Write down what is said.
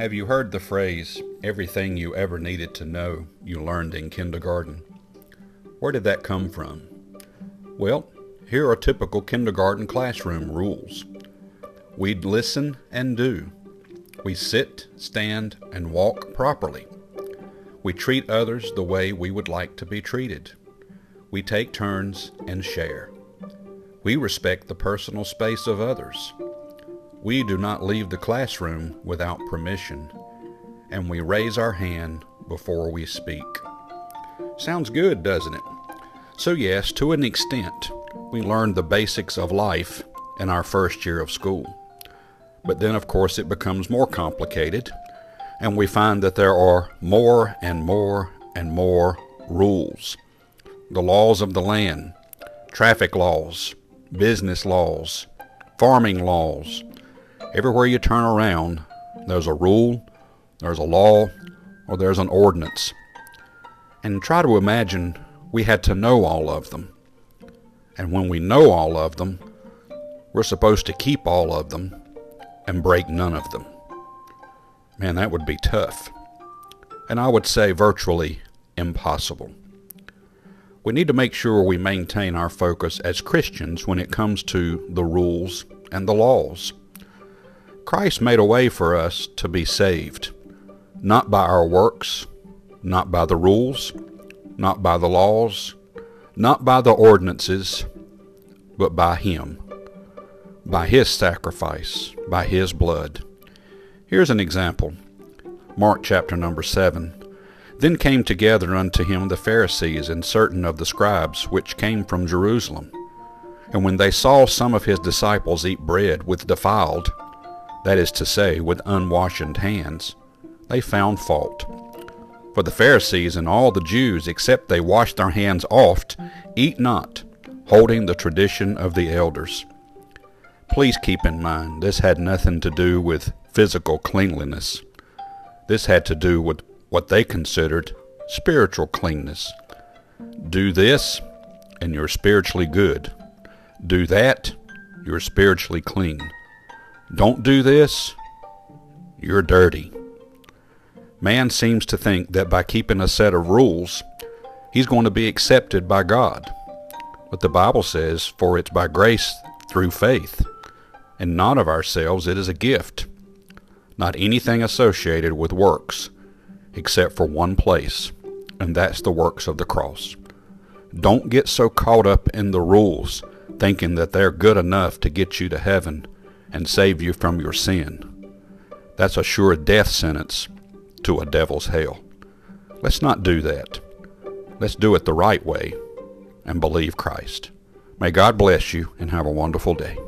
Have you heard the phrase, everything you ever needed to know you learned in kindergarten? Where did that come from? Well, here are typical kindergarten classroom rules. We'd listen and do. We sit, stand, and walk properly. We treat others the way we would like to be treated. We take turns and share. We respect the personal space of others. We do not leave the classroom without permission, and we raise our hand before we speak. Sounds good, doesn't it? So, yes, to an extent, we learn the basics of life in our first year of school. But then, of course, it becomes more complicated, and we find that there are more and more and more rules. The laws of the land, traffic laws, business laws, farming laws, Everywhere you turn around, there's a rule, there's a law, or there's an ordinance. And try to imagine we had to know all of them. And when we know all of them, we're supposed to keep all of them and break none of them. Man, that would be tough. And I would say virtually impossible. We need to make sure we maintain our focus as Christians when it comes to the rules and the laws. Christ made a way for us to be saved, not by our works, not by the rules, not by the laws, not by the ordinances, but by Him, by His sacrifice, by His blood. Here's an example Mark chapter number 7. Then came together unto him the Pharisees and certain of the scribes which came from Jerusalem. And when they saw some of his disciples eat bread with defiled, that is to say, with unwashed hands, they found fault. For the Pharisees and all the Jews, except they wash their hands oft, eat not, holding the tradition of the elders. Please keep in mind, this had nothing to do with physical cleanliness. This had to do with what they considered spiritual cleanness. Do this, and you're spiritually good. Do that, you're spiritually clean. Don't do this, you're dirty. Man seems to think that by keeping a set of rules, he's going to be accepted by God. But the Bible says, For it's by grace through faith, and not of ourselves, it is a gift, not anything associated with works, except for one place, and that's the works of the cross. Don't get so caught up in the rules, thinking that they're good enough to get you to heaven and save you from your sin. That's a sure death sentence to a devil's hell. Let's not do that. Let's do it the right way and believe Christ. May God bless you and have a wonderful day.